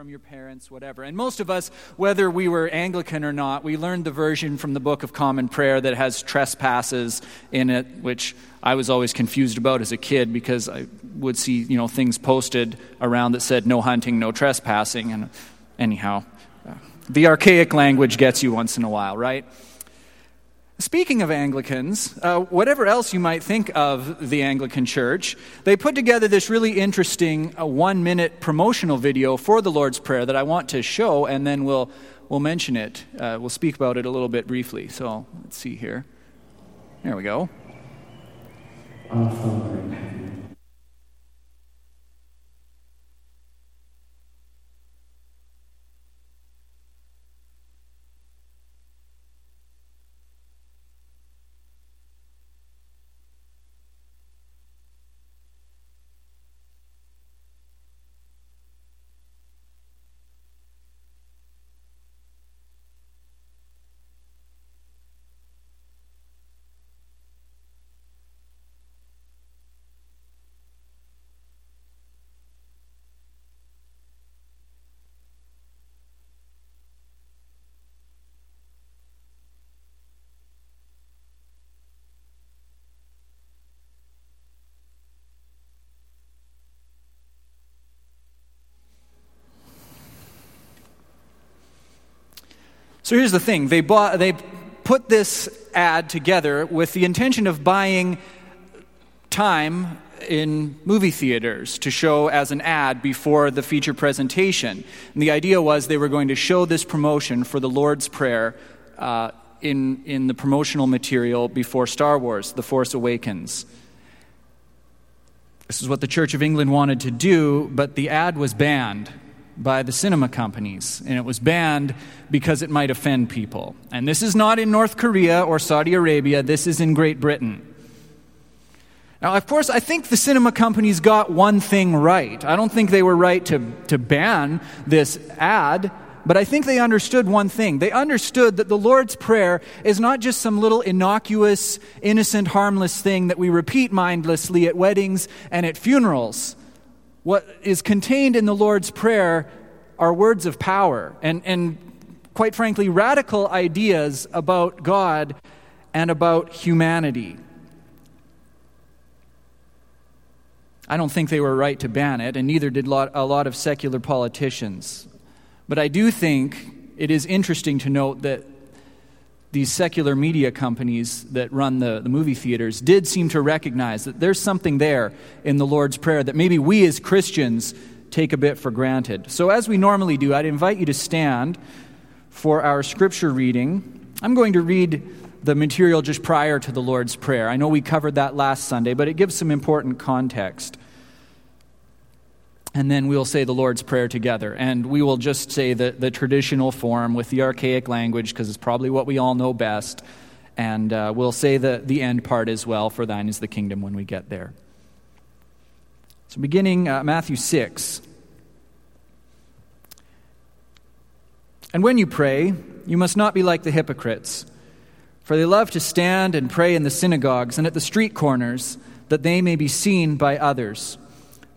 from your parents, whatever. And most of us, whether we were Anglican or not, we learned the version from the Book of Common Prayer that has trespasses in it, which I was always confused about as a kid because I would see, you know, things posted around that said no hunting, no trespassing. And anyhow, uh, the archaic language gets you once in a while, right? Speaking of Anglicans, uh, whatever else you might think of the Anglican Church, they put together this really interesting uh, one minute promotional video for the Lord's Prayer that I want to show, and then we'll, we'll mention it. Uh, we'll speak about it a little bit briefly. So let's see here. There we go. So here's the thing they, bought, they put this ad together with the intention of buying time in movie theaters to show as an ad before the feature presentation. And the idea was they were going to show this promotion for the Lord's Prayer uh, in, in the promotional material before Star Wars, The Force Awakens. This is what the Church of England wanted to do, but the ad was banned by the cinema companies, and it was banned because it might offend people. And this is not in North Korea or Saudi Arabia, this is in Great Britain. Now, of course, I think the cinema companies got one thing right. I don't think they were right to, to ban this ad, but I think they understood one thing. They understood that the Lord's Prayer is not just some little innocuous, innocent, harmless thing that we repeat mindlessly at weddings and at funerals. What is contained in the Lord's Prayer are words of power and, and, quite frankly, radical ideas about God and about humanity. I don't think they were right to ban it, and neither did a lot of secular politicians. But I do think it is interesting to note that these secular media companies that run the, the movie theaters did seem to recognize that there's something there in the Lord's Prayer that maybe we as Christians take a bit for granted. So, as we normally do, I'd invite you to stand for our scripture reading. I'm going to read the material just prior to the Lord's Prayer. I know we covered that last Sunday, but it gives some important context and then we'll say the Lord's Prayer together. And we will just say the, the traditional form with the archaic language, because it's probably what we all know best. And uh, we'll say the, the end part as well, for thine is the kingdom when we get there. So, beginning uh, Matthew 6. And when you pray, you must not be like the hypocrites, for they love to stand and pray in the synagogues and at the street corners, that they may be seen by others.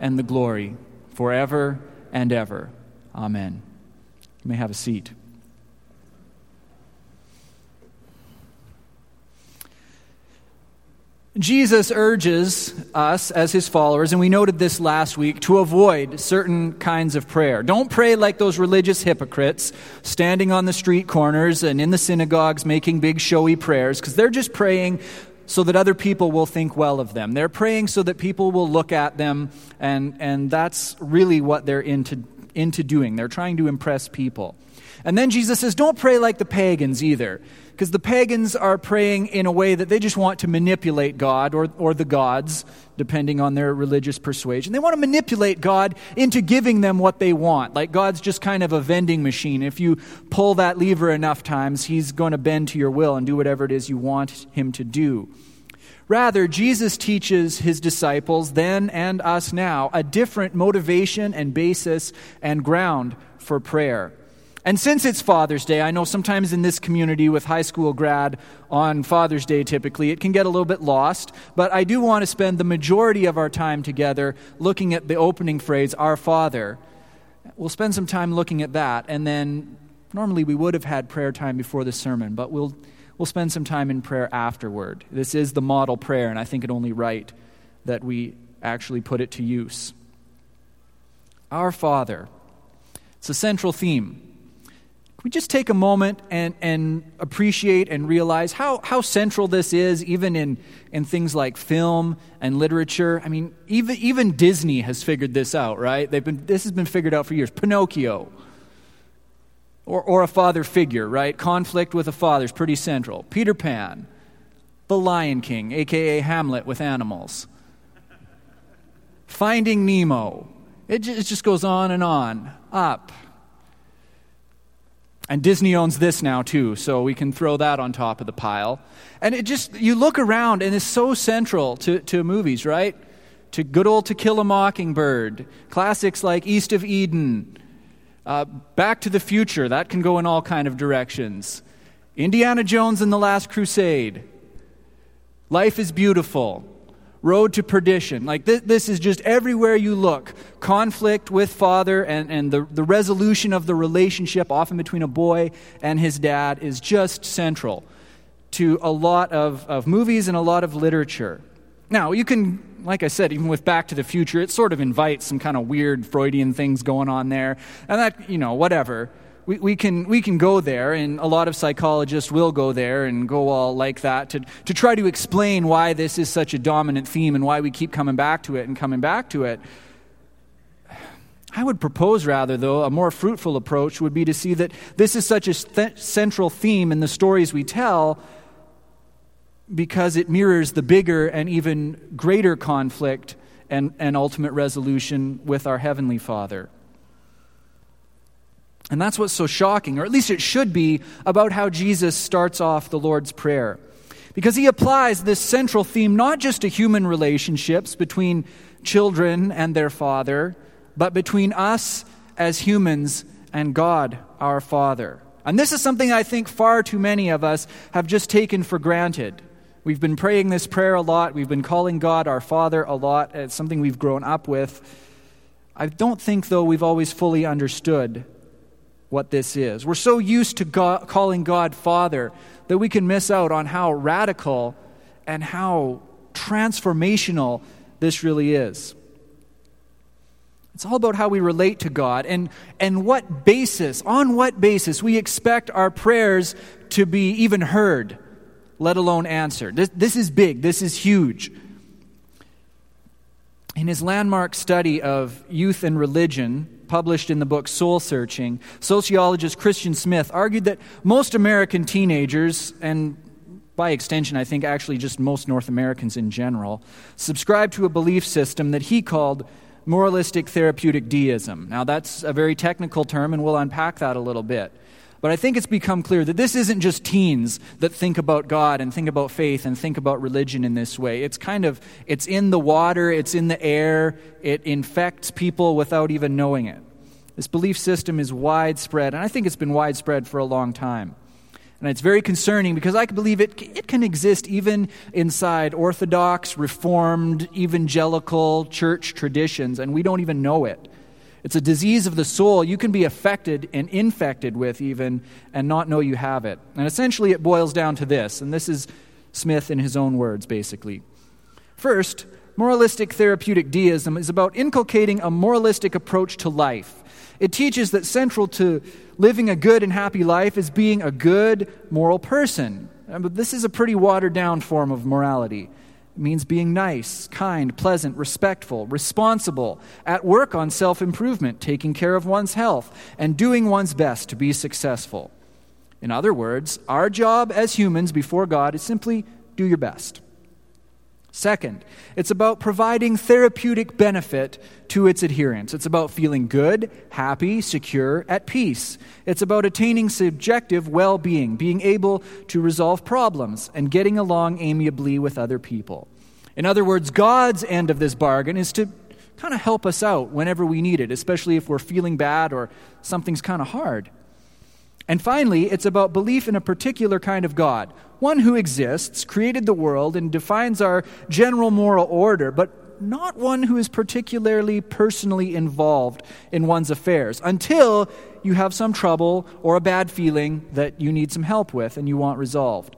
and the glory forever and ever. Amen. You may have a seat. Jesus urges us as his followers, and we noted this last week, to avoid certain kinds of prayer. Don't pray like those religious hypocrites standing on the street corners and in the synagogues making big showy prayers, because they're just praying so that other people will think well of them. They're praying so that people will look at them, and, and that's really what they're into, into doing. They're trying to impress people. And then Jesus says, don't pray like the pagans either because the pagans are praying in a way that they just want to manipulate God or, or the gods, depending on their religious persuasion. They want to manipulate God into giving them what they want. Like God's just kind of a vending machine. If you pull that lever enough times, He's going to bend to your will and do whatever it is you want Him to do. Rather, Jesus teaches his disciples then and us now a different motivation and basis and ground for prayer. And since it's Father's Day, I know sometimes in this community with high school grad on Father's Day typically, it can get a little bit lost, but I do want to spend the majority of our time together looking at the opening phrase, Our Father. We'll spend some time looking at that, and then normally we would have had prayer time before the sermon, but we'll, we'll spend some time in prayer afterward. This is the model prayer, and I think it only right that we actually put it to use. Our Father. It's a central theme we just take a moment and, and appreciate and realize how, how central this is, even in, in things like film and literature? I mean, even, even Disney has figured this out, right? They've been, this has been figured out for years. Pinocchio, or, or a father figure, right? Conflict with a father is pretty central. Peter Pan, The Lion King, aka Hamlet with animals. Finding Nemo. It just, it just goes on and on. Up. And Disney owns this now too, so we can throw that on top of the pile. And it just, you look around and it's so central to, to movies, right? To good old To Kill a Mockingbird, classics like East of Eden, uh, Back to the Future, that can go in all kind of directions. Indiana Jones and the Last Crusade, Life is Beautiful, road to perdition. Like this, this is just everywhere you look. Conflict with father and, and the, the resolution of the relationship, often between a boy and his dad, is just central to a lot of, of movies and a lot of literature. Now, you can, like I said, even with Back to the Future, it sort of invites some kind of weird Freudian things going on there. And that, you know, whatever we, we, can, we can go there, and a lot of psychologists will go there and go all like that to, to try to explain why this is such a dominant theme and why we keep coming back to it and coming back to it. I would propose, rather, though, a more fruitful approach would be to see that this is such a th- central theme in the stories we tell because it mirrors the bigger and even greater conflict and, and ultimate resolution with our Heavenly Father. And that's what's so shocking, or at least it should be, about how Jesus starts off the Lord's Prayer. Because he applies this central theme not just to human relationships between children and their father, but between us as humans and God, our Father. And this is something I think far too many of us have just taken for granted. We've been praying this prayer a lot. We've been calling God our Father a lot. It's something we've grown up with. I don't think, though, we've always fully understood what this is. We're so used to God, calling God Father that we can miss out on how radical and how transformational this really is. It's all about how we relate to God and, and what basis, on what basis we expect our prayers to be even heard, let alone answered. This, this is big, this is huge. In his landmark study of youth and religion, published in the book Soul Searching, sociologist Christian Smith argued that most American teenagers, and by extension, I think actually just most North Americans in general, subscribe to a belief system that he called moralistic therapeutic deism. Now, that's a very technical term, and we'll unpack that a little bit. But I think it's become clear that this isn't just teens that think about God and think about faith and think about religion in this way. It's kind of it's in the water, it's in the air, it infects people without even knowing it. This belief system is widespread, and I think it's been widespread for a long time. And it's very concerning because I believe it, it can exist even inside Orthodox, Reformed, evangelical church traditions, and we don't even know it. It's a disease of the soul you can be affected and infected with, even, and not know you have it. And essentially, it boils down to this, and this is Smith in his own words, basically. First, moralistic therapeutic deism is about inculcating a moralistic approach to life. It teaches that central to living a good and happy life is being a good, moral person. Uh, but this is a pretty watered down form of morality. It means being nice, kind, pleasant, respectful, responsible, at work on self improvement, taking care of one's health, and doing one's best to be successful. In other words, our job as humans before God is simply do your best. Second, it's about providing therapeutic benefit to its adherents. It's about feeling good, happy, secure, at peace. It's about attaining subjective well being, being able to resolve problems, and getting along amiably with other people. In other words, God's end of this bargain is to kind of help us out whenever we need it, especially if we're feeling bad or something's kind of hard. And finally, it's about belief in a particular kind of God, one who exists, created the world, and defines our general moral order, but not one who is particularly personally involved in one's affairs until you have some trouble or a bad feeling that you need some help with and you want resolved.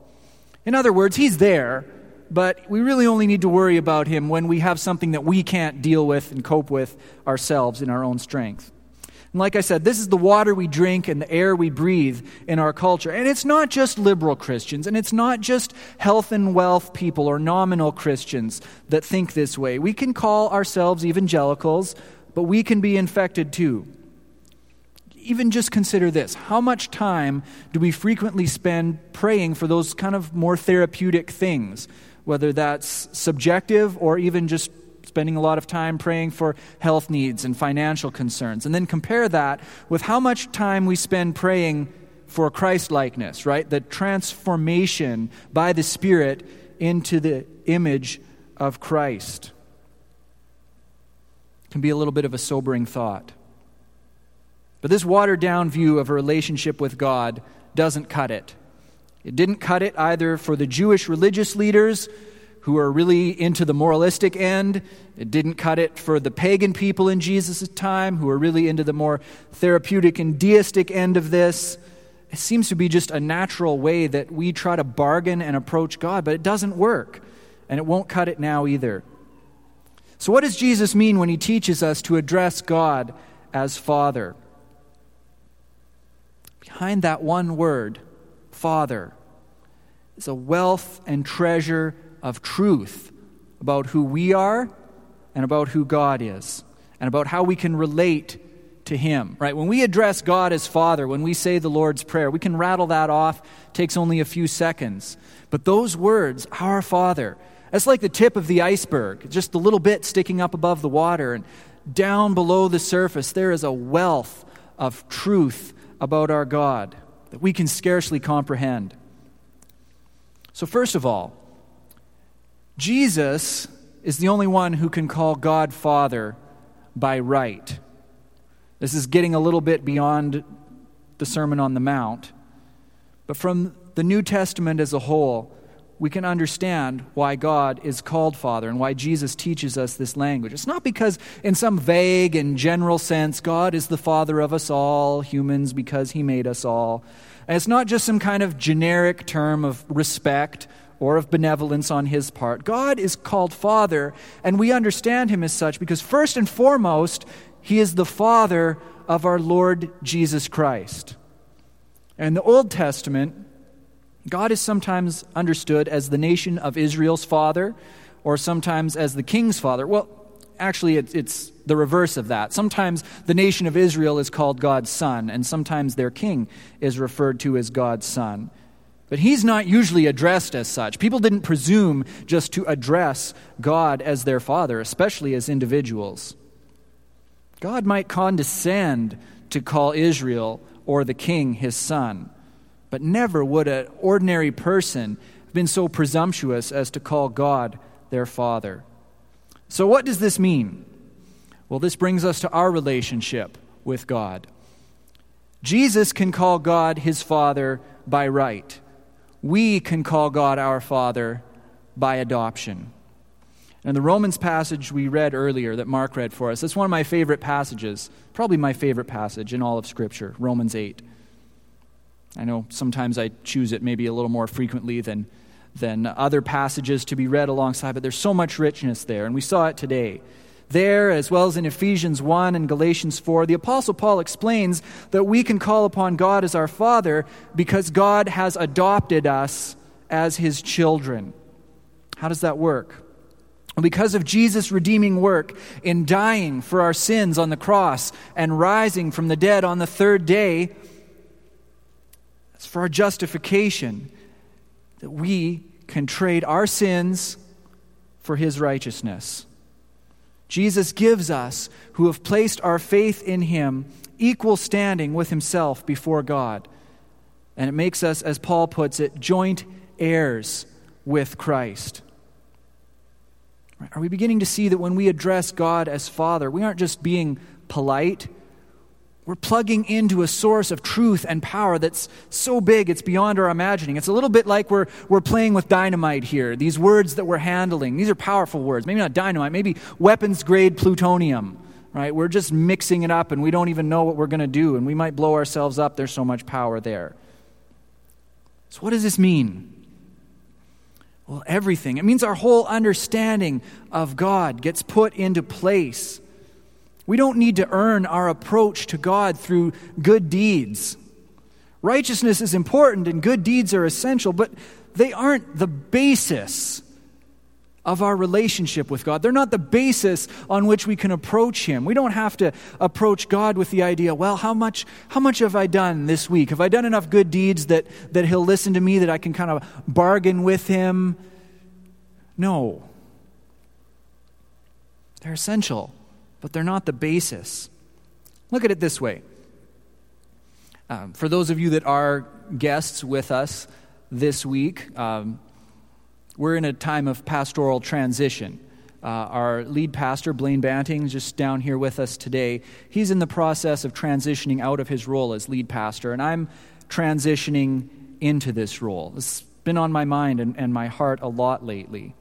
In other words, he's there, but we really only need to worry about him when we have something that we can't deal with and cope with ourselves in our own strength. And like I said, this is the water we drink and the air we breathe in our culture. And it's not just liberal Christians, and it's not just health and wealth people or nominal Christians that think this way. We can call ourselves evangelicals, but we can be infected too. Even just consider this how much time do we frequently spend praying for those kind of more therapeutic things, whether that's subjective or even just spending a lot of time praying for health needs and financial concerns. And then compare that with how much time we spend praying for Christ likeness, right? The transformation by the Spirit into the image of Christ. Can be a little bit of a sobering thought. But this watered down view of a relationship with God doesn't cut it. It didn't cut it either for the Jewish religious leaders who are really into the moralistic end. It didn't cut it for the pagan people in Jesus' time who are really into the more therapeutic and deistic end of this. It seems to be just a natural way that we try to bargain and approach God, but it doesn't work, and it won't cut it now either. So, what does Jesus mean when he teaches us to address God as Father? Behind that one word, Father, is a wealth and treasure of truth about who we are and about who God is and about how we can relate to him right? When we address god as father when we say the lord's prayer we can rattle that off. Takes only a few seconds. But those words our father that's like the tip of the iceberg just the little bit sticking up above the water and down below the surface there is a wealth of truth about our god that we can scarcely comprehend. So first of all Jesus is the only one who can call God Father by right. This is getting a little bit beyond the Sermon on the Mount. But from the New Testament as a whole, we can understand why God is called Father and why Jesus teaches us this language. It's not because, in some vague and general sense, God is the Father of us all, humans, because He made us all. And it's not just some kind of generic term of respect or of benevolence on his part. God is called Father, and we understand him as such because, first and foremost, he is the Father of our Lord Jesus Christ. In the Old Testament, God is sometimes understood as the nation of Israel's father, or sometimes as the king's father. Well, actually, it's the reverse of that. Sometimes the nation of Israel is called God's son, and sometimes their king is referred to as God's son. But he's not usually addressed as such. People didn't presume just to address God as their father, especially as individuals. God might condescend to call Israel or the king his son, but never would an ordinary person have been so presumptuous as to call God their father. So, what does this mean? Well, this brings us to our relationship with God. Jesus can call God his father by right we can call God our Father by adoption. And the Romans passage we read earlier that Mark read for us, that's one of my favorite passages, probably my favorite passage in all of Scripture, Romans 8. I know sometimes I choose it maybe a little more frequently than than other passages to be read alongside, but there's so much richness there, and we saw it today. There, as well as in Ephesians 1 and Galatians 4, the Apostle Paul explains that we can call upon God as our Father because God has adopted us as his children. How does that work? Because of Jesus' redeeming work in dying for our sins on the cross and rising from the dead on the third day, it's for our justification that we can trade our sins for his righteousness. Jesus gives us, who have placed our faith in him, equal standing with himself before God. And it makes us, as Paul puts it, joint heirs with Christ. Are we beginning to see that when we address God as Father, we aren't just being polite? We're plugging into a source of truth and power that's so big it's beyond our imagining. It's a little bit like we're, we're playing with dynamite here. These words that we're handling, these are powerful words. Maybe not dynamite, maybe weapons grade plutonium, right? We're just mixing it up and we don't even know what we're going to do and we might blow ourselves up. There's so much power there. So, what does this mean? Well, everything. It means our whole understanding of God gets put into place. We don't need to earn our approach to God through good deeds. Righteousness is important and good deeds are essential, but they aren't the basis of our relationship with God. They're not the basis on which we can approach Him. We don't have to approach God with the idea, well, how much, how much have I done this week? Have I done enough good deeds that, that He'll listen to me, that I can kind of bargain with Him? No. They're essential, but they're not the basis. Look at it this way. Um, for those of you that are guests with us this week, um, we're in a time of pastoral transition. Uh, our lead pastor, Blaine Banting, just down here with us today. He's in the process of transitioning out of his role as lead pastor, and I'm transitioning into this role. It's been on my mind and, and my heart a lot lately.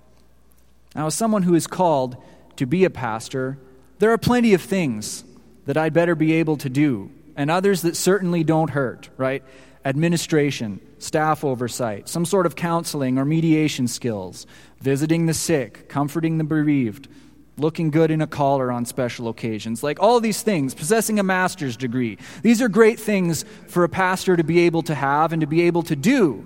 Now, as someone who is called to be a pastor, there are plenty of things that I'd better be able to do, and others that certainly don't hurt, right? administration, staff oversight, some sort of counseling or mediation skills, visiting the sick, comforting the bereaved, looking good in a collar on special occasions. Like all these things, possessing a master's degree. These are great things for a pastor to be able to have and to be able to do.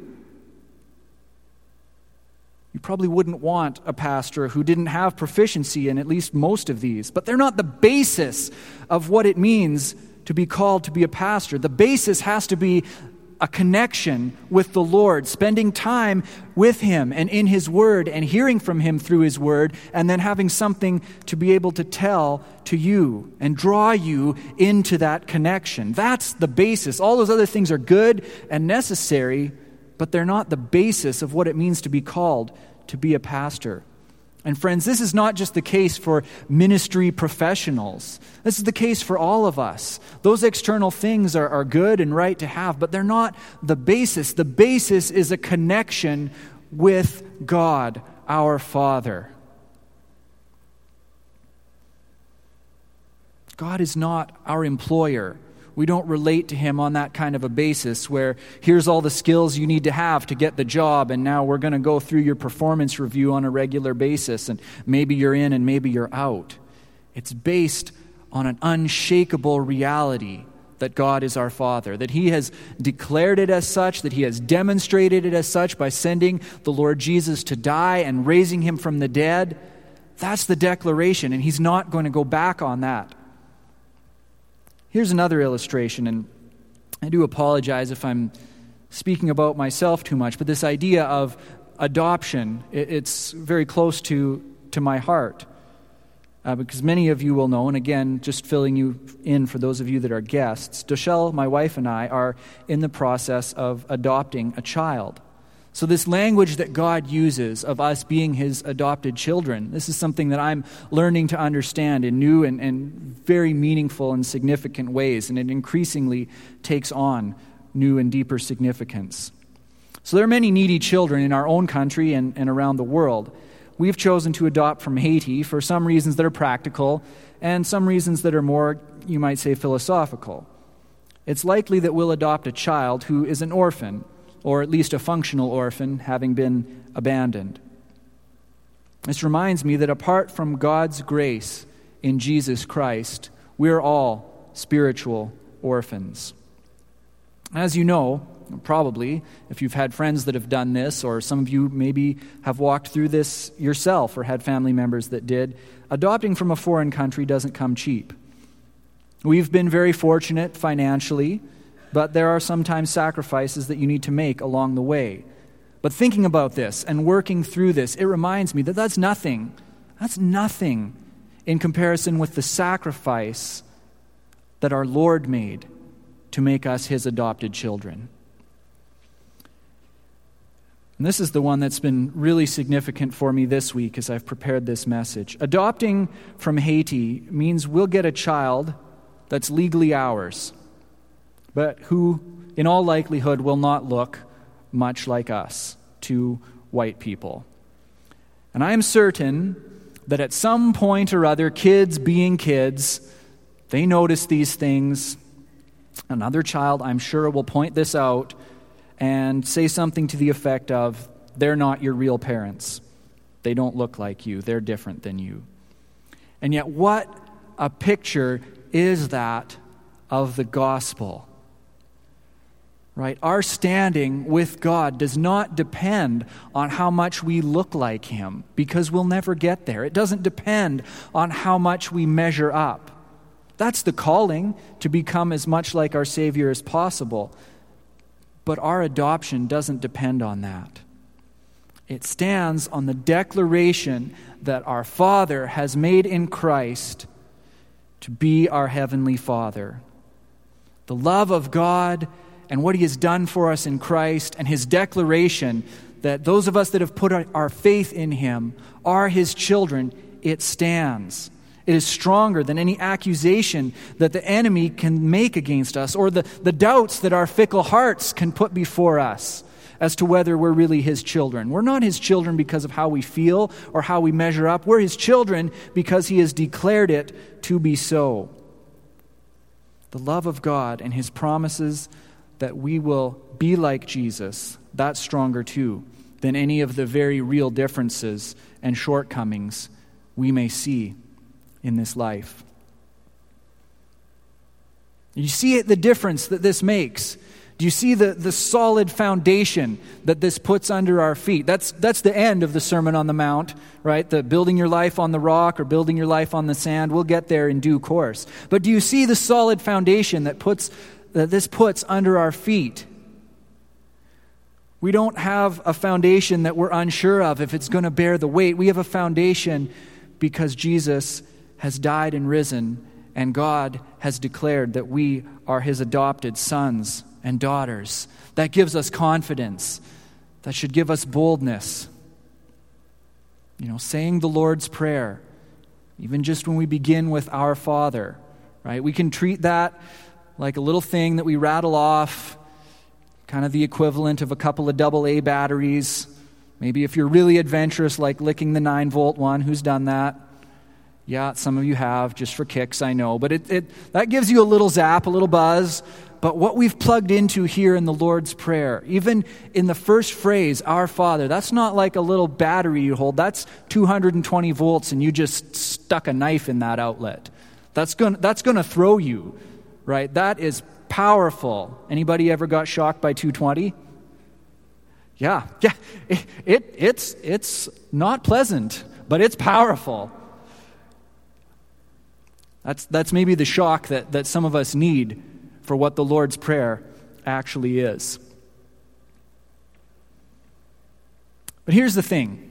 You probably wouldn't want a pastor who didn't have proficiency in at least most of these, but they're not the basis of what it means to be called to be a pastor. The basis has to be a connection with the Lord, spending time with Him and in His Word and hearing from Him through His Word, and then having something to be able to tell to you and draw you into that connection. That's the basis. All those other things are good and necessary, but they're not the basis of what it means to be called to be a pastor. And friends, this is not just the case for ministry professionals. This is the case for all of us. Those external things are, are good and right to have, but they're not the basis. The basis is a connection with God, our Father. God is not our employer we don't relate to him on that kind of a basis where here's all the skills you need to have to get the job, and now we're going to go through your performance review on a regular basis, and maybe you're in and maybe you're out. It's based on an unshakable reality that God is our Father, that He has declared it as such, that He has demonstrated it as such by sending the Lord Jesus to die and raising Him from the dead. That's the declaration, and He's not going to go back on that. Here's another illustration, and I do apologize if I'm speaking about myself too much, but this idea of adoption, it's very close to, to my heart. Uh, because many of you will know, and again, just filling you in for those of you that are guests, Doshelle, my wife, and I are in the process of adopting a child. So, this language that God uses of us being his adopted children, this is something that I'm learning to understand in new and, and very meaningful and significant ways, and it increasingly takes on new and deeper significance. So, there are many needy children in our own country and, and around the world. We've chosen to adopt from Haiti for some reasons that are practical and some reasons that are more, you might say, philosophical. It's likely that we'll adopt a child who is an orphan or at least a functional orphan, having been abandoned. This reminds me that apart from God's grace in Jesus Christ, we're all spiritual orphans. As you know, probably, if you've had friends that have done this, or some of you maybe have walked through this yourself or had family members that did, adopting from a foreign country doesn't come cheap. We've been very fortunate financially, but there are sometimes sacrifices that you need to make along the way. But thinking about this and working through this, it reminds me that that's nothing. That's nothing in comparison with the sacrifice that our Lord made to make us his adopted children. And this is the one that's been really significant for me this week as I've prepared this message. Adopting from Haiti means we'll get a child that's legally ours, but who, in all likelihood, will not look much like us to white people. And I am certain that at some point or other, kids being kids, they notice these things. Another child, I'm sure, will point this out and say something to the effect of, They're not your real parents. They don't look like you. They're different than you. And yet, what a picture is that of the gospel? Right? Our standing with God does not depend on how much we look like Him, because we'll never get there. It doesn't depend on how much we measure up. That's the calling to become as much like our Savior as possible. But our adoption doesn't depend on that. It stands on the declaration that our Father has made in Christ to be our Heavenly Father. The love of God and what He has done for us in Christ, and His declaration that those of us that have put our faith in Him are His children, it stands. It is stronger than any accusation that the enemy can make against us or the, the doubts that our fickle hearts can put before us as to whether we're really his children. We're not his children because of how we feel or how we measure up. We're his children because he has declared it to be so. The love of God and his promises that we will be like Jesus, that's stronger too than any of the very real differences and shortcomings we may see in this life. You see it, the difference that this makes. Do you see the, the solid foundation that this puts under our feet? That's, that's the end of the Sermon on the Mount, right? The building your life on the rock or building your life on the sand. We'll get there in due course. But do you see the solid foundation that, puts, that this puts under our feet? We don't have a foundation that we're unsure of if it's going to bear the weight. We have a foundation because Jesus has died and risen, and God has declared that we are his adopted sons and daughters. That gives us confidence. That should give us boldness. You know, saying the Lord's Prayer, even just when we begin with Our Father, right? We can treat that like a little thing that we rattle off, kind of the equivalent of a couple of double A batteries. Maybe if you're really adventurous, like licking the 9 volt one, who's done that? Yeah, some of you have, just for kicks, I know. But it, it, that gives you a little zap, a little buzz. But what we've plugged into here in the Lord's Prayer, even in the first phrase, Our Father, that's not like a little battery you hold. That's 220 volts, and you just stuck a knife in that outlet. That's going to that's going to throw you, right? That is powerful. Anybody ever got shocked by 220? Yeah, yeah. It, it, it's, it's not pleasant, but it's powerful. That's, that's maybe the shock that, that some of us need for what the Lord's Prayer actually is. But here's the thing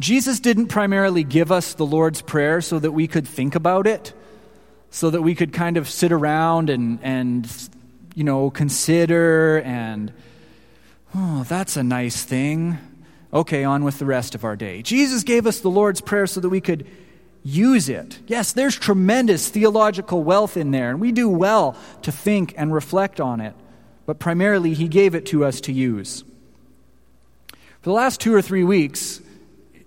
Jesus didn't primarily give us the Lord's Prayer so that we could think about it, so that we could kind of sit around and, and you know, consider and, oh, that's a nice thing. Okay, on with the rest of our day. Jesus gave us the Lord's Prayer so that we could use it. Yes, there's tremendous theological wealth in there, and we do well to think and reflect on it. But primarily, He gave it to us to use. For the last two or three weeks,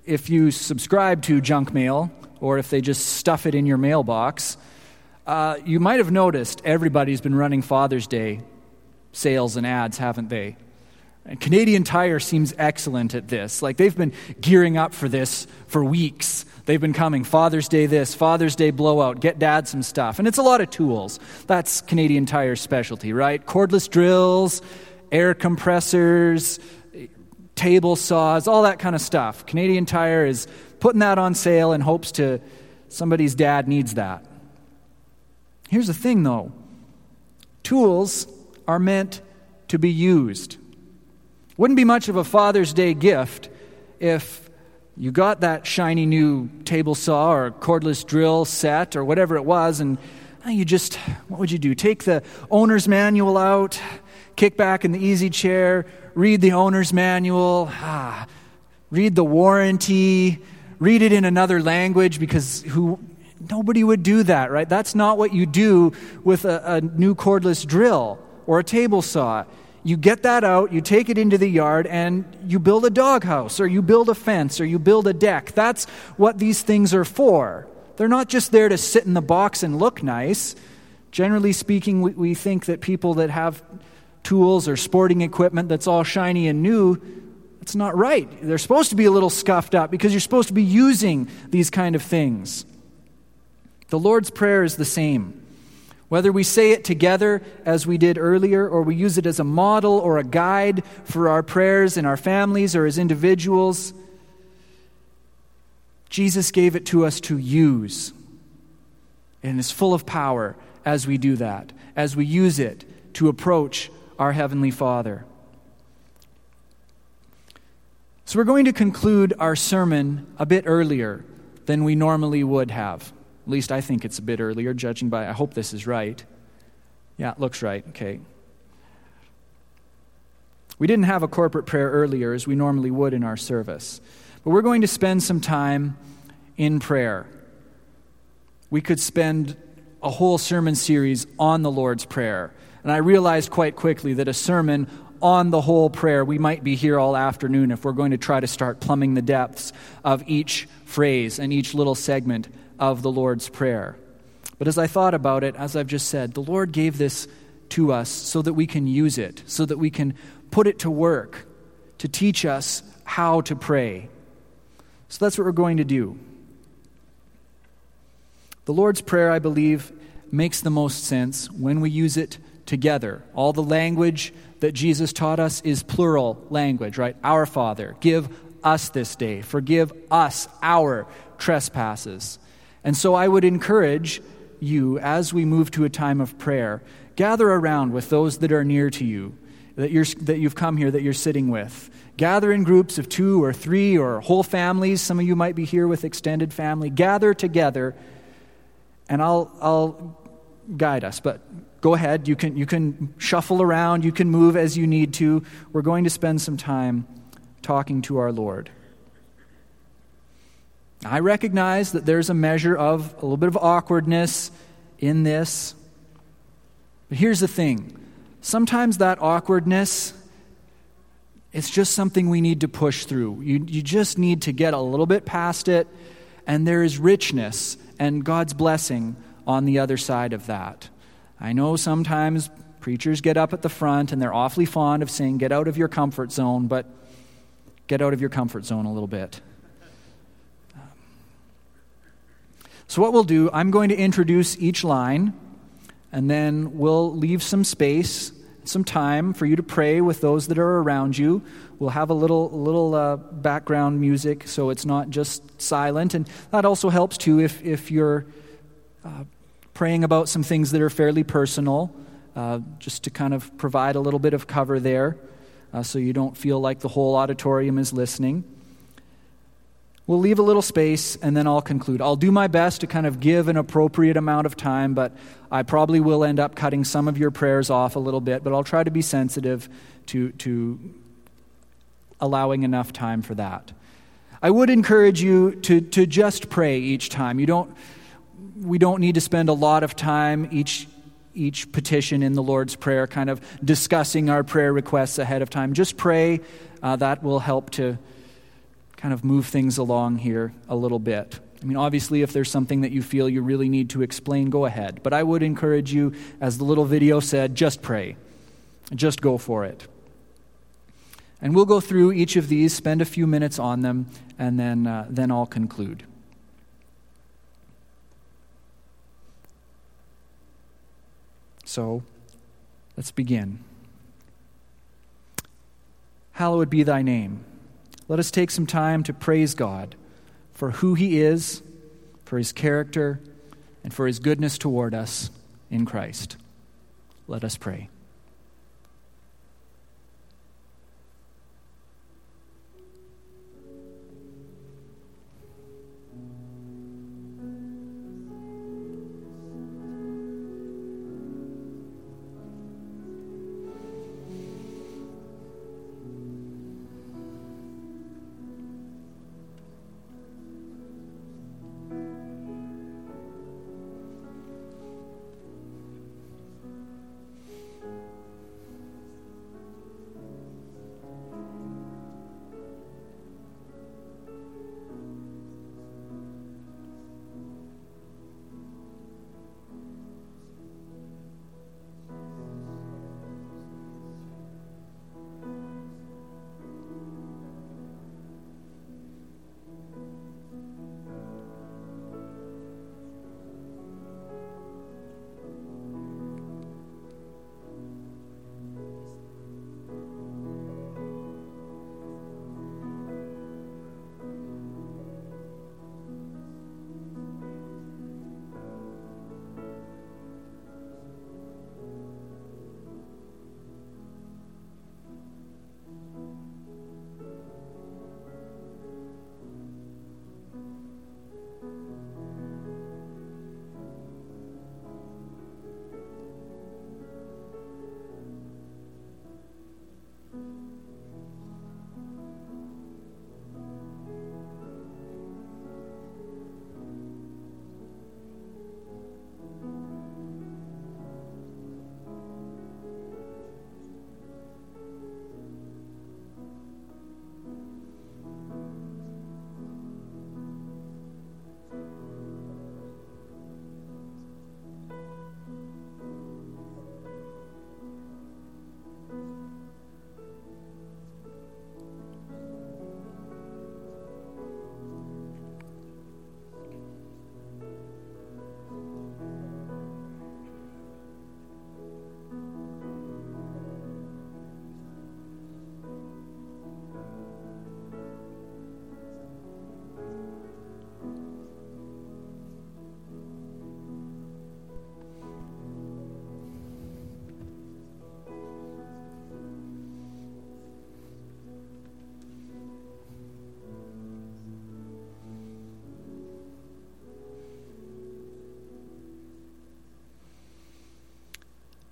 if you subscribe to junk mail, or if they just stuff it in your mailbox, uh, you might have noticed everybody's been running Father's Day sales and ads, haven't they? And Canadian Tire seems excellent at this. Like they've been gearing up for this for weeks. They've been coming. Father's Day this, Father's Day blowout, get dad some stuff. And it's a lot of tools. That's Canadian Tire's specialty, right? Cordless drills, air compressors, table saws, all that kind of stuff. Canadian Tire is putting that on sale in hopes to somebody's dad needs that. Here's the thing though tools are meant to be used. Wouldn't be much of a Father's Day gift if you got that shiny new table saw or cordless drill set or whatever it was, and you just, what would you do? Take the owner's manual out, kick back in the easy chair, read the owner's manual, ah, read the warranty, read it in another language because who nobody would do that, right? That's not what you do with a, a new cordless drill or a table saw. You get that out, you take it into the yard, and you build a doghouse, or you build a fence, or you build a deck. That's what these things are for. They're not just there to sit in the box and look nice. Generally speaking, we, we think that people that have tools or sporting equipment that's all shiny and new, that's not right. They're supposed to be a little scuffed up because you're supposed to be using these kind of things. The Lord's Prayer is the same. Whether we say it together as we did earlier, or we use it as a model or a guide for our prayers in our families or as individuals, Jesus gave it to us to use. And is full of power as we do that, as we use it to approach our Heavenly Father. So, we're going to conclude our sermon a bit earlier than we normally would have. At least I think it's a bit earlier, judging by, I hope this is right. Yeah, it looks right. Okay. We didn't have a corporate prayer earlier as we normally would in our service, but we're going to spend some time in prayer. We could spend a whole sermon series on the Lord's Prayer. And I realized quite quickly that a sermon on the whole prayer, we might be here all afternoon if we're going to try to start plumbing the depths of each phrase and each little segment of the Lord's Prayer. But as I thought about it, as I've just said, the Lord gave this to us so that we can use it, so that we can put it to work to teach us how to pray. So that's what we're going to do. The Lord's Prayer, I believe, makes the most sense when we use it together. All the language that Jesus taught us is plural language, right? Our Father, give us this day, forgive us our trespasses. And so I would encourage you, as we move to a time of prayer, gather around with those that are near to you, that, you're, that you've come here, that you're sitting with. Gather in groups of two or three or whole families. Some of you might be here with extended family. Gather together, and I'll, I'll guide us. But go ahead. You can, you can shuffle around, you can move as you need to. We're going to spend some time talking to our Lord. I recognize that there's a measure of a little bit of awkwardness in this. But here's the thing sometimes that awkwardness it's just something we need to push through. You, you just need to get a little bit past it, and there is richness and God's blessing on the other side of that. I know sometimes preachers get up at the front and they're awfully fond of saying, Get out of your comfort zone, but get out of your comfort zone a little bit. So, what we'll do, I'm going to introduce each line, and then we'll leave some space, some time for you to pray with those that are around you. We'll have a little, little uh, background music so it's not just silent. And that also helps, too, if, if you're uh, praying about some things that are fairly personal, uh, just to kind of provide a little bit of cover there uh, so you don't feel like the whole auditorium is listening. We'll leave a little space and then I'll conclude. I'll do my best to kind of give an appropriate amount of time, but I probably will end up cutting some of your prayers off a little bit, but I'll try to be sensitive to, to allowing enough time for that. I would encourage you to, to just pray each time. You don't, we don't need to spend a lot of time each, each petition in the Lord's Prayer kind of discussing our prayer requests ahead of time. Just pray. Uh, that will help to kind of move things along here a little bit. I mean, obviously, if there's something that you feel you really need to explain, go ahead. But I would encourage you, as the little video said, just pray. just go for it. And we'll go through each of these, spend a few minutes on them, and then, uh, then I'll conclude. So, let's begin. Hallowed be thy name. Let us take some time to praise God for who he is, for his character, and for his goodness toward us in Christ. Let us pray.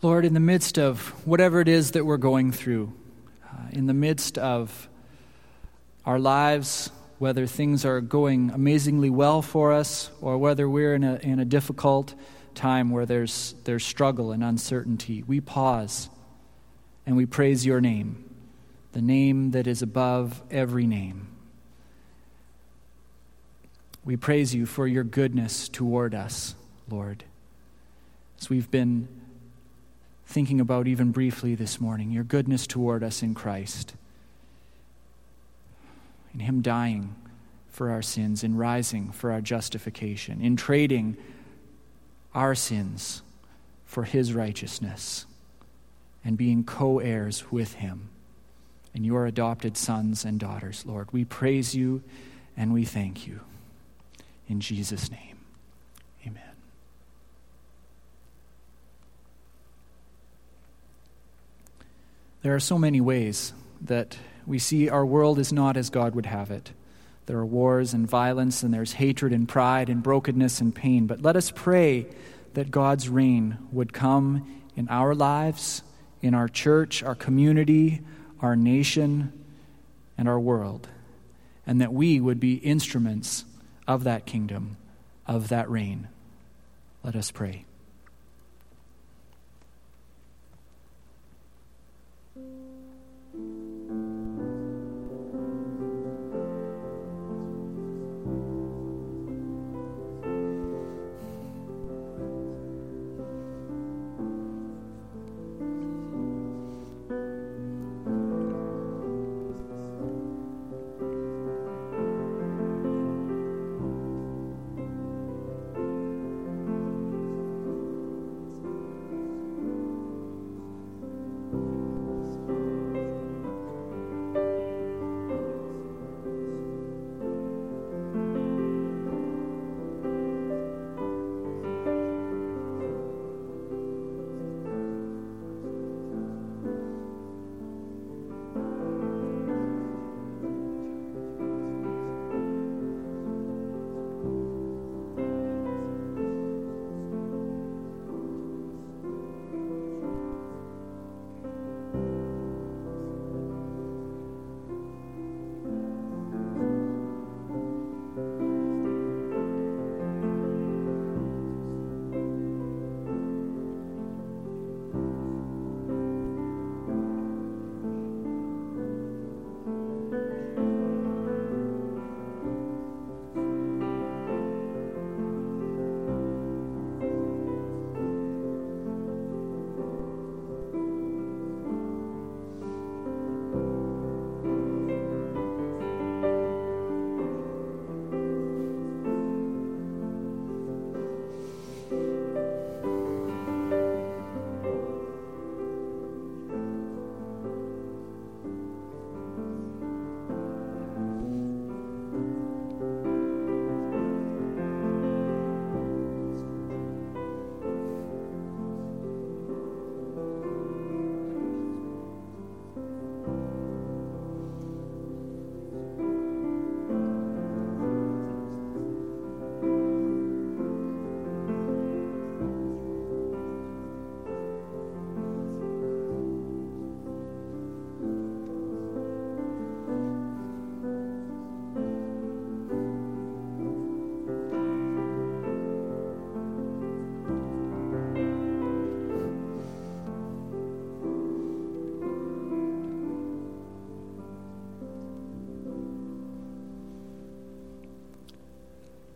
Lord, in the midst of whatever it is that we're going through, uh, in the midst of our lives, whether things are going amazingly well for us or whether we're in a, in a difficult time where there's, there's struggle and uncertainty, we pause and we praise your name, the name that is above every name. We praise you for your goodness toward us, Lord. As we've been thinking about even briefly this morning your goodness toward us in Christ, in Him dying for our sins, in rising for our justification, in trading our sins for His righteousness, and being co heirs with Him and your adopted sons and daughters, Lord. We praise you and we thank you. In Jesus' name. There are so many ways that we see our world is not as God would have it. There are wars and violence, and there's hatred and pride and brokenness and pain. But let us pray that God's reign would come in our lives, in our church, our community, our nation, and our world, and that we would be instruments of that kingdom, of that reign. Let us pray.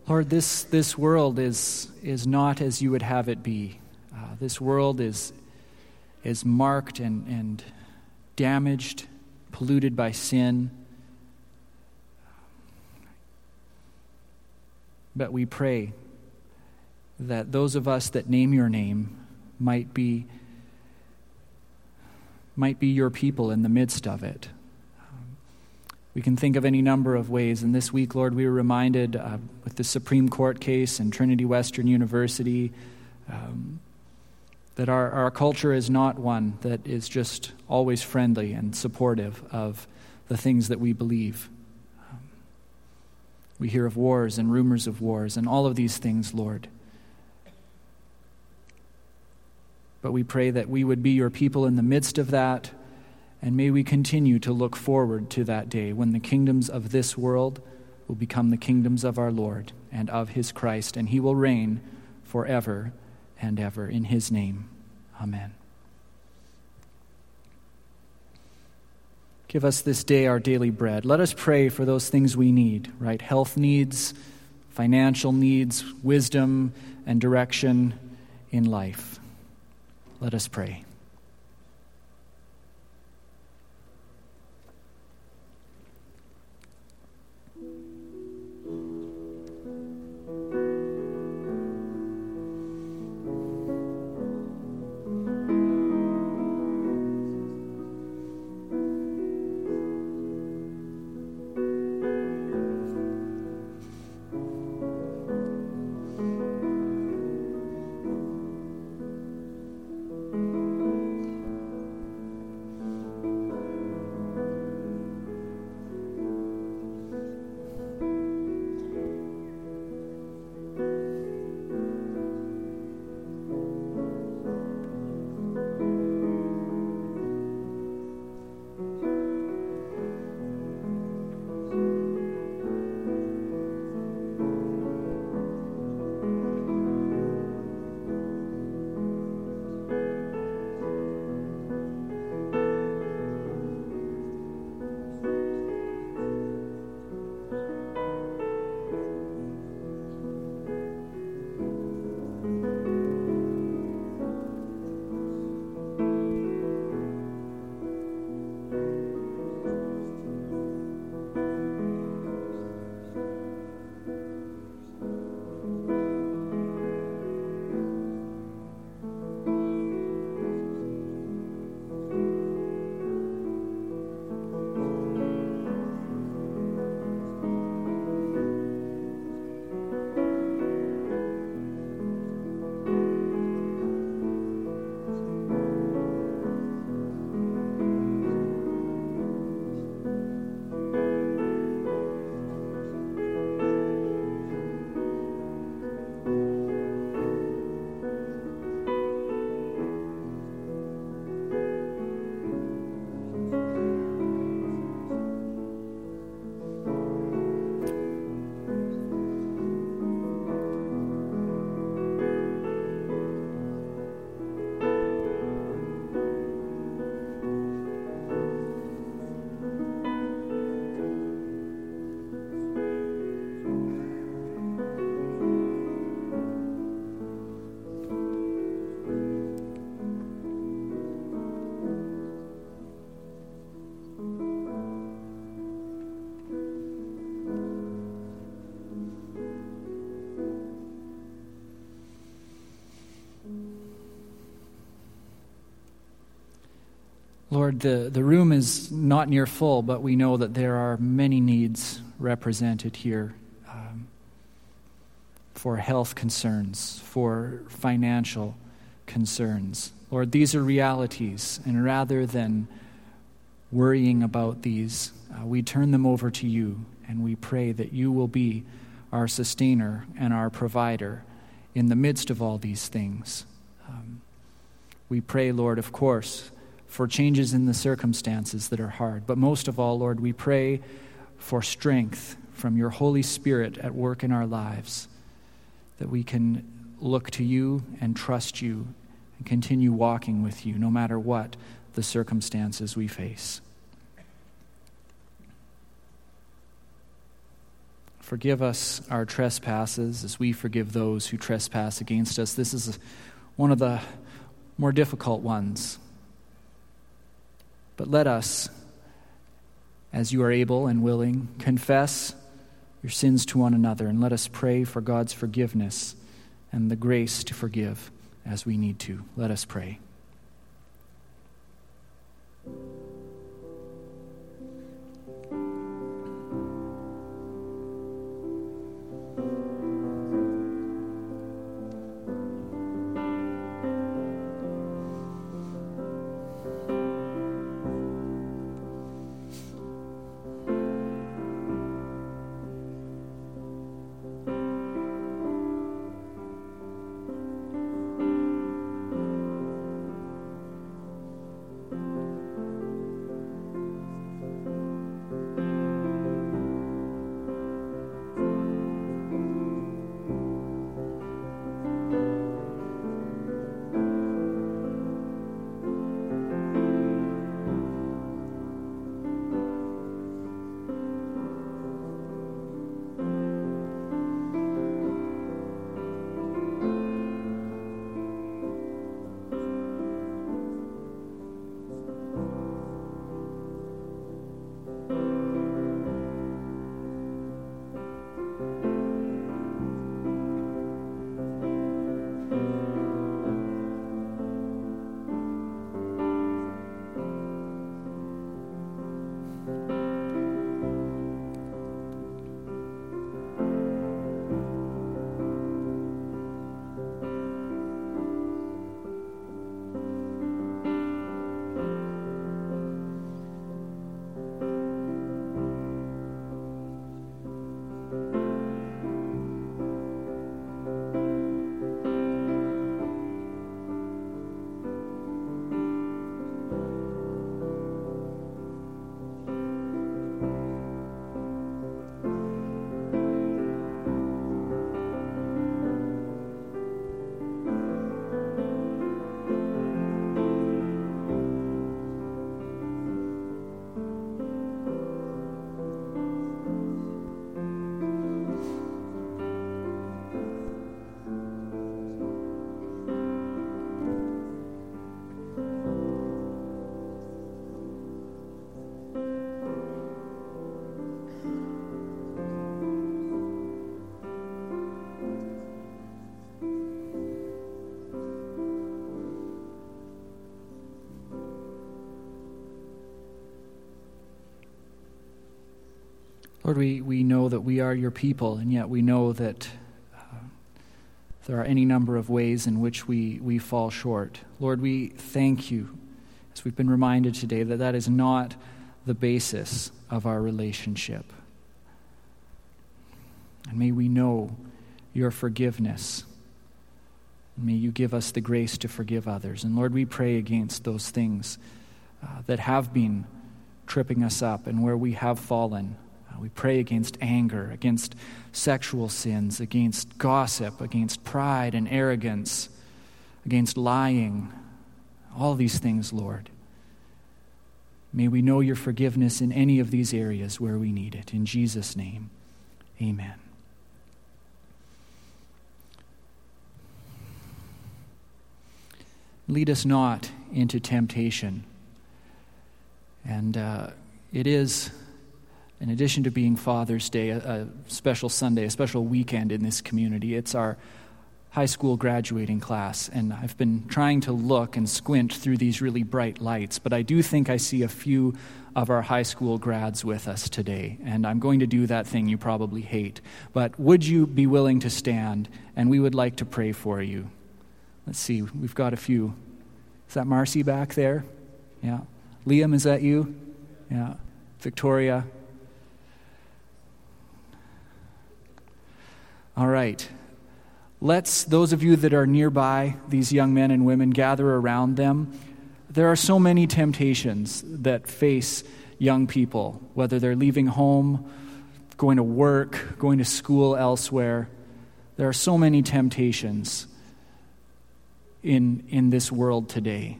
Lord, this, this world is, is not as you would have it be. Uh, this world is, is marked and, and damaged, polluted by sin. But we pray that those of us that name your name might be might be your people in the midst of it. We can think of any number of ways. And this week, Lord, we were reminded uh, with the Supreme Court case and Trinity Western University um, that our, our culture is not one that is just always friendly and supportive of the things that we believe. Um, we hear of wars and rumors of wars and all of these things, Lord. But we pray that we would be your people in the midst of that, and may we continue to look forward to that day when the kingdoms of this world will become the kingdoms of our Lord and of his Christ, and he will reign forever and ever. In his name, amen. Give us this day our daily bread. Let us pray for those things we need, right? Health needs, financial needs, wisdom, and direction in life. Let us pray. Lord, the, the room is not near full, but we know that there are many needs represented here um, for health concerns, for financial concerns. Lord, these are realities, and rather than worrying about these, uh, we turn them over to you and we pray that you will be our sustainer and our provider in the midst of all these things. Um, we pray, Lord, of course for changes in the circumstances that are hard. But most of all, Lord, we pray for strength from your Holy Spirit at work in our lives, that we can look to you and trust you and continue walking with you no matter what the circumstances we face. Forgive us our trespasses as we forgive those who trespass against us. This is one of the more difficult ones. But let us, as you are able and willing, confess your sins to one another and let us pray for God's forgiveness and the grace to forgive as we need to. Let us pray. Lord, we, we know that we are your people, and yet we know that uh, there are any number of ways in which we, we fall short. Lord, we thank you, as we've been reminded today, that that is not the basis of our relationship. And may we know your forgiveness. May you give us the grace to forgive others. And Lord, we pray against those things uh, that have been tripping us up and where we have fallen. We pray against anger, against sexual sins, against gossip, against pride and arrogance, against lying. All these things, Lord. May we know your forgiveness in any of these areas where we need it. In Jesus' name, amen. Lead us not into temptation. And uh, it is in addition to being Father's Day, a, a, special Sunday, a special weekend in this community, it's our high school graduating class. And I've been trying to look and squint through these really bright lights, but I do think I see a few of our high school grads with us today. And I'm going to do that thing you probably hate. But would you be willing to stand? And we would like to pray for you. Let's see, we've got a few. Is that Marcy back there? Yeah. Liam, is that you? Yeah. Victoria, All right. Let's, those of you that are nearby, these young men and women, gather around them. There are so many temptations that face young people, whether they're leaving home, going to work, going to school elsewhere. There are so many temptations in, in this world today.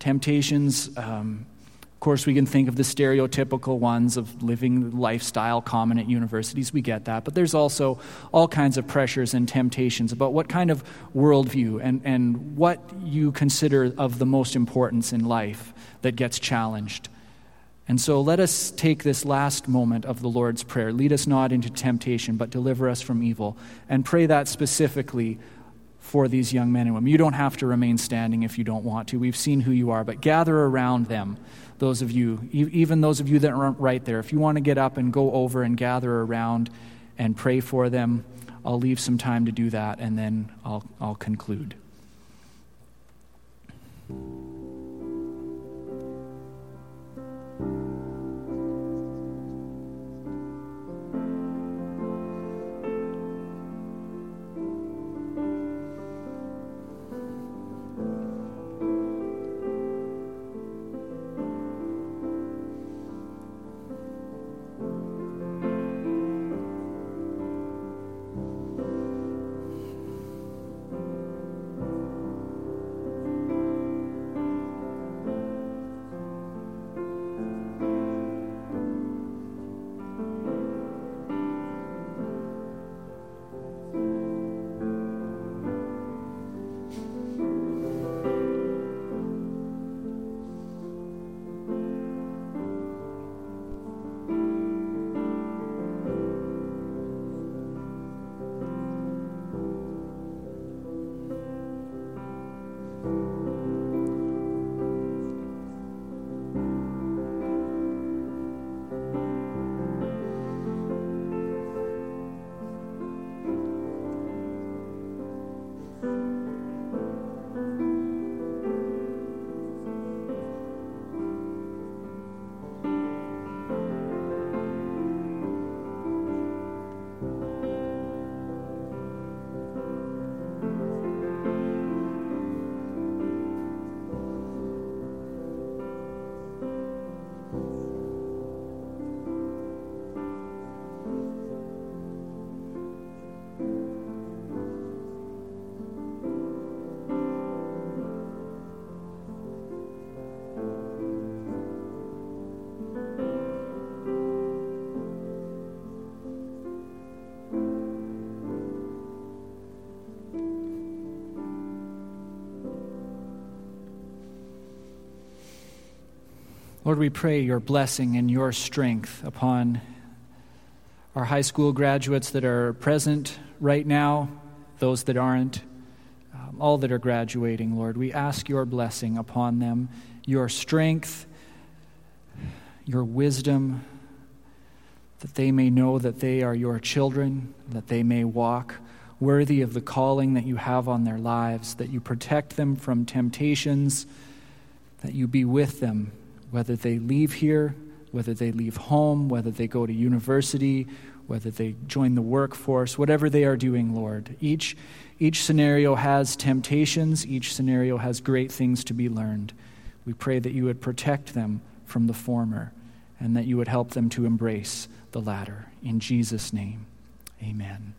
Temptations um, Of course, we can think of the stereotypical ones of living the lifestyle common at universities. We get that. But there's also all kinds of pressures and temptations about what kind of worldview and, and what you consider of the most importance in life that gets challenged. And so let us take this last moment of the Lord's Prayer. Lead us not into temptation, but deliver us from evil. And pray that specifically for these young men and women. You don't have to remain standing if you don't want to. We've seen who you are, but gather around them, those of you, even those of you that aren't right there. If you want to get up and go over and gather around and pray for them, I'll leave some time to do that and then I'll, I'll conclude. Lord, we pray your blessing and your strength upon our high school graduates that are present right now, those that aren't, um, all that are graduating, Lord. We ask your blessing upon them, your strength, your wisdom, that they may know that they are your children, that they may walk worthy of the calling that you have on their lives, that you protect them from temptations, that you be with them whether they leave here, whether they leave home, whether they go to university, whether they join the workforce, whatever they are doing, Lord. Each, each scenario has temptations, each scenario has great things to be learned. We pray that you would protect them from the former and that you would help them to embrace the latter. In Jesus' name, amen.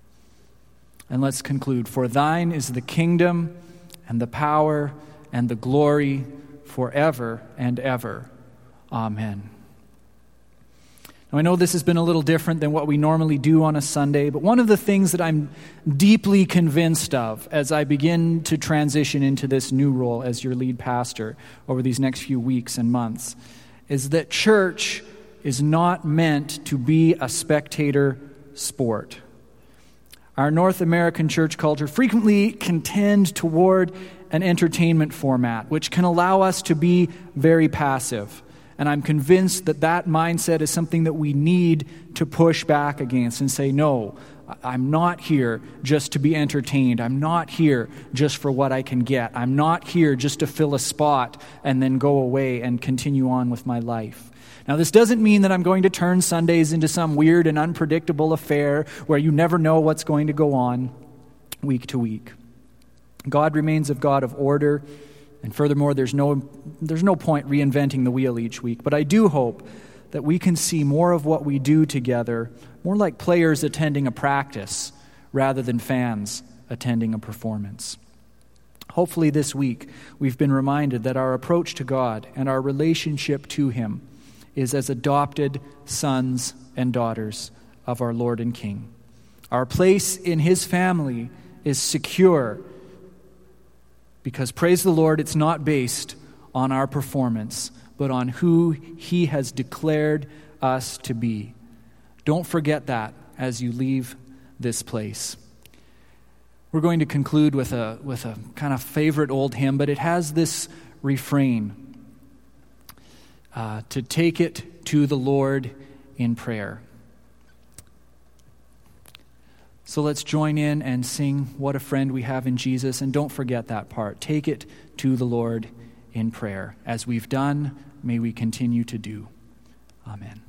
And let's conclude. For thine is the kingdom and the power and the glory forever and ever. Amen. Now, I know this has been a little different than what we normally do on a Sunday, but one of the things that I'm deeply convinced of as I begin to transition into this new role as your lead pastor over these next few weeks and months is that church is not meant to be a spectator sport. Our North American church culture frequently contend toward an entertainment format, which can allow us to be very passive. And I'm convinced that that mindset is something that we need to push back against and say, no, I'm not here just to be entertained. I'm not here just for what I can get. I'm not here just to fill a spot and then go away and continue on with my life. Now, this doesn't mean that I'm going to turn Sundays into some weird and unpredictable affair where you never know what's going to go on week to week. God remains a God of order and furthermore, there's no, there's no point reinventing the wheel each week. But I do hope that we can see more of what we do together, more like players attending a practice rather than fans attending a performance. Hopefully, this week, we've been reminded that our approach to God and our relationship to Him is as adopted sons and daughters of our Lord and King. Our place in His family is secure because, praise the Lord, it's not based on our performance, but on who He has declared us to be. Don't forget that as you leave this place. We're going to conclude with a, with a kind of favorite old hymn, but it has this refrain uh, to take it to the Lord in prayer. So let's join in and sing What a Friend We Have in Jesus. And don't forget that part. Take it to the Lord in prayer. As we've done, may we continue to do. Amen.